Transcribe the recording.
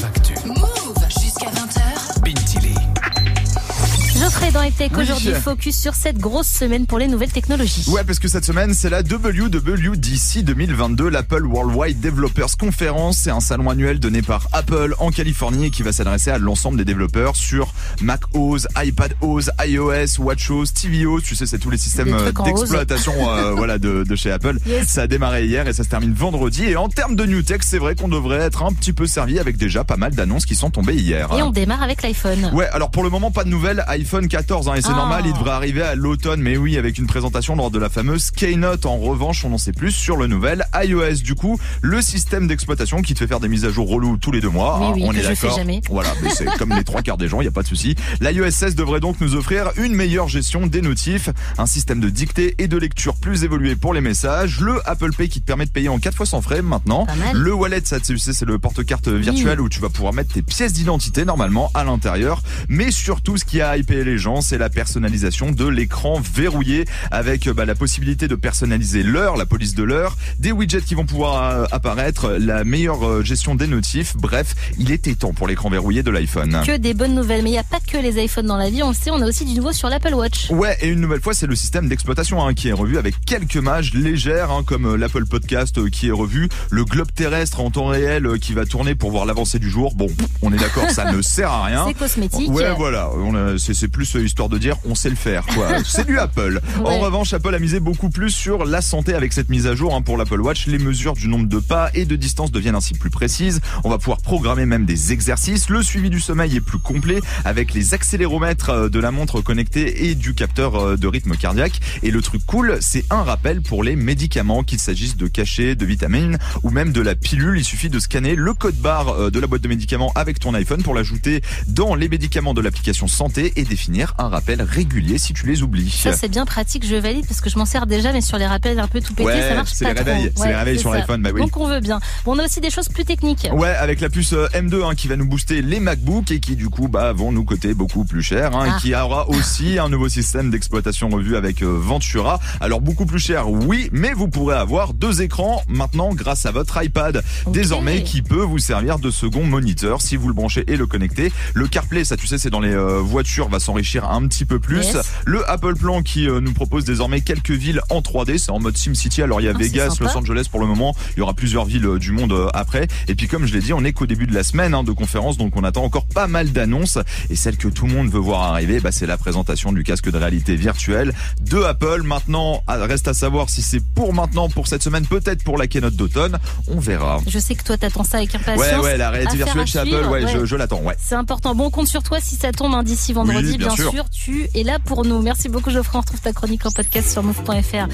back. Dans Tech Oui. aujourd'hui focus sur cette grosse semaine pour les nouvelles technologies. Ouais, parce que cette semaine, c'est la WWDC 2022, l'Apple Worldwide Developers Conference. C'est un salon annuel donné par Apple en Californie et qui va s'adresser à l'ensemble des développeurs sur Mac OS, iPad OS, iOS, WatchOS, tvOS. Tu sais, c'est tous les systèmes euh, d'exploitation euh, voilà, de, de chez Apple. Yes. Ça a démarré hier et ça se termine vendredi. Et en termes de New Tech, c'est vrai qu'on devrait être un petit peu servi avec déjà pas mal d'annonces qui sont tombées hier. Et on démarre avec l'iPhone. Ouais, alors pour le moment, pas de nouvelles iPhone 14, hein, et c'est Ah. normal, il devrait arriver à l'automne, mais oui, avec une présentation lors de la fameuse Keynote. En revanche, on en sait plus sur le nouvel iOS. Du coup, le système d'exploitation qui te fait faire des mises à jour relou tous les deux mois. Hein, oui, on que est d'accord. Voilà, mais c'est comme les trois quarts des gens, il y a pas de souci. L'iOS 16 devrait donc nous offrir une meilleure gestion des notifs, un système de dictée et de lecture plus évolué pour les messages, le Apple Pay qui te permet de payer en 4 fois sans frais maintenant, le wallet, ça tu sais, c'est le porte-carte virtuel où tu vas pouvoir mettre tes pièces d'identité normalement à l'intérieur, mais surtout ce qui a hypé les gens, c'est la personnalisation de l'écran verrouillé avec bah, la possibilité de personnaliser l'heure, la police de l'heure, des widgets qui vont pouvoir euh, apparaître, la meilleure euh, gestion des notifs. Bref, il était temps pour l'écran verrouillé de l'iPhone. Que des bonnes nouvelles, mais il n'y a pas que les iPhones dans la vie, on le sait, on a aussi du nouveau sur l'Apple Watch. Ouais, et une nouvelle fois, c'est le système d'exploitation hein, qui est revu avec quelques mages légères, hein, comme euh, l'Apple Podcast euh, qui est revu, le globe terrestre en temps réel euh, qui va tourner pour voir l'avancée du jour. Bon, on est d'accord, ça ne sert à rien. C'est cosmétique. Ouais, voilà. C'est c'est plus euh, histoire de dire on sait le faire, quoi. c'est du Apple. En revanche, Apple a misé beaucoup plus sur la santé avec cette mise à jour hein, pour l'Apple Watch. Les mesures du nombre de pas et de distance deviennent ainsi plus précises. On va pouvoir programmer même des exercices. Le suivi du sommeil est plus complet avec les accéléromètres euh, de la montre connectée et du capteur euh, de rythme cardiaque. Et le truc cool, c'est un rappel pour les médicaments, qu'il s'agisse de cachets, de vitamines ou même de la pilule. Il suffit de scanner le code barre euh, de la boîte de médicaments avec ton iPhone pour l'ajouter dans les médicaments de l'application santé et définir un rappel régulier si tu les oublies. Ça c'est bien pratique, je valide parce que je m'en sers déjà, mais sur les rappels un peu tout pété, Ouais, ça marche c'est pas les c'est les réveils sur l'iPhone, bah oui. Donc on veut bien. Bon, on a aussi des choses plus techniques. Ouais, avec la puce euh, M2 hein, qui va nous booster les MacBooks et qui du coup bah, vont nous coûter beaucoup plus cher. Hein, Ah. Et qui aura aussi un nouveau système d'exploitation revu avec euh, Ventura. Alors beaucoup plus cher, oui, mais vous pourrez avoir deux écrans maintenant grâce à votre iPad. Désormais, qui peut vous servir de second moniteur si vous le branchez et le connectez. Le CarPlay, ça tu sais, c'est dans les euh, voitures, va s'enrichir un petit peu plus. Yes. Le Apple Plan qui euh, nous propose désormais quelques villes en 3D, c'est en mode SimCity. Alors il y a Ah, Vegas. Los Angeles pour le moment. Il y aura plusieurs villes euh, du monde euh, après. Et puis comme je l'ai dit, on est qu'au début de la semaine hein, de conférence, donc on attend encore pas mal d'annonces. Et celle que tout le monde veut voir arriver, bah, c'est la présentation du casque de réalité virtuelle de Apple. Maintenant, reste à savoir si c'est pour maintenant, pour cette semaine, peut-être pour la keynote d'automne. On verra. Je sais que toi t'attends ça avec impatience. Ouais, ouais, la réalité virtuelle chez Apple, ouais, ouais. je, je l'attends, ouais. C'est important. Bon, on compte sur toi si ça tombe hein, d'ici vendredi, Oui, bien sûr. Tu es là pour nous. Merci beaucoup Geoffrey. On retrouve ta chronique en podcast sur move.fr.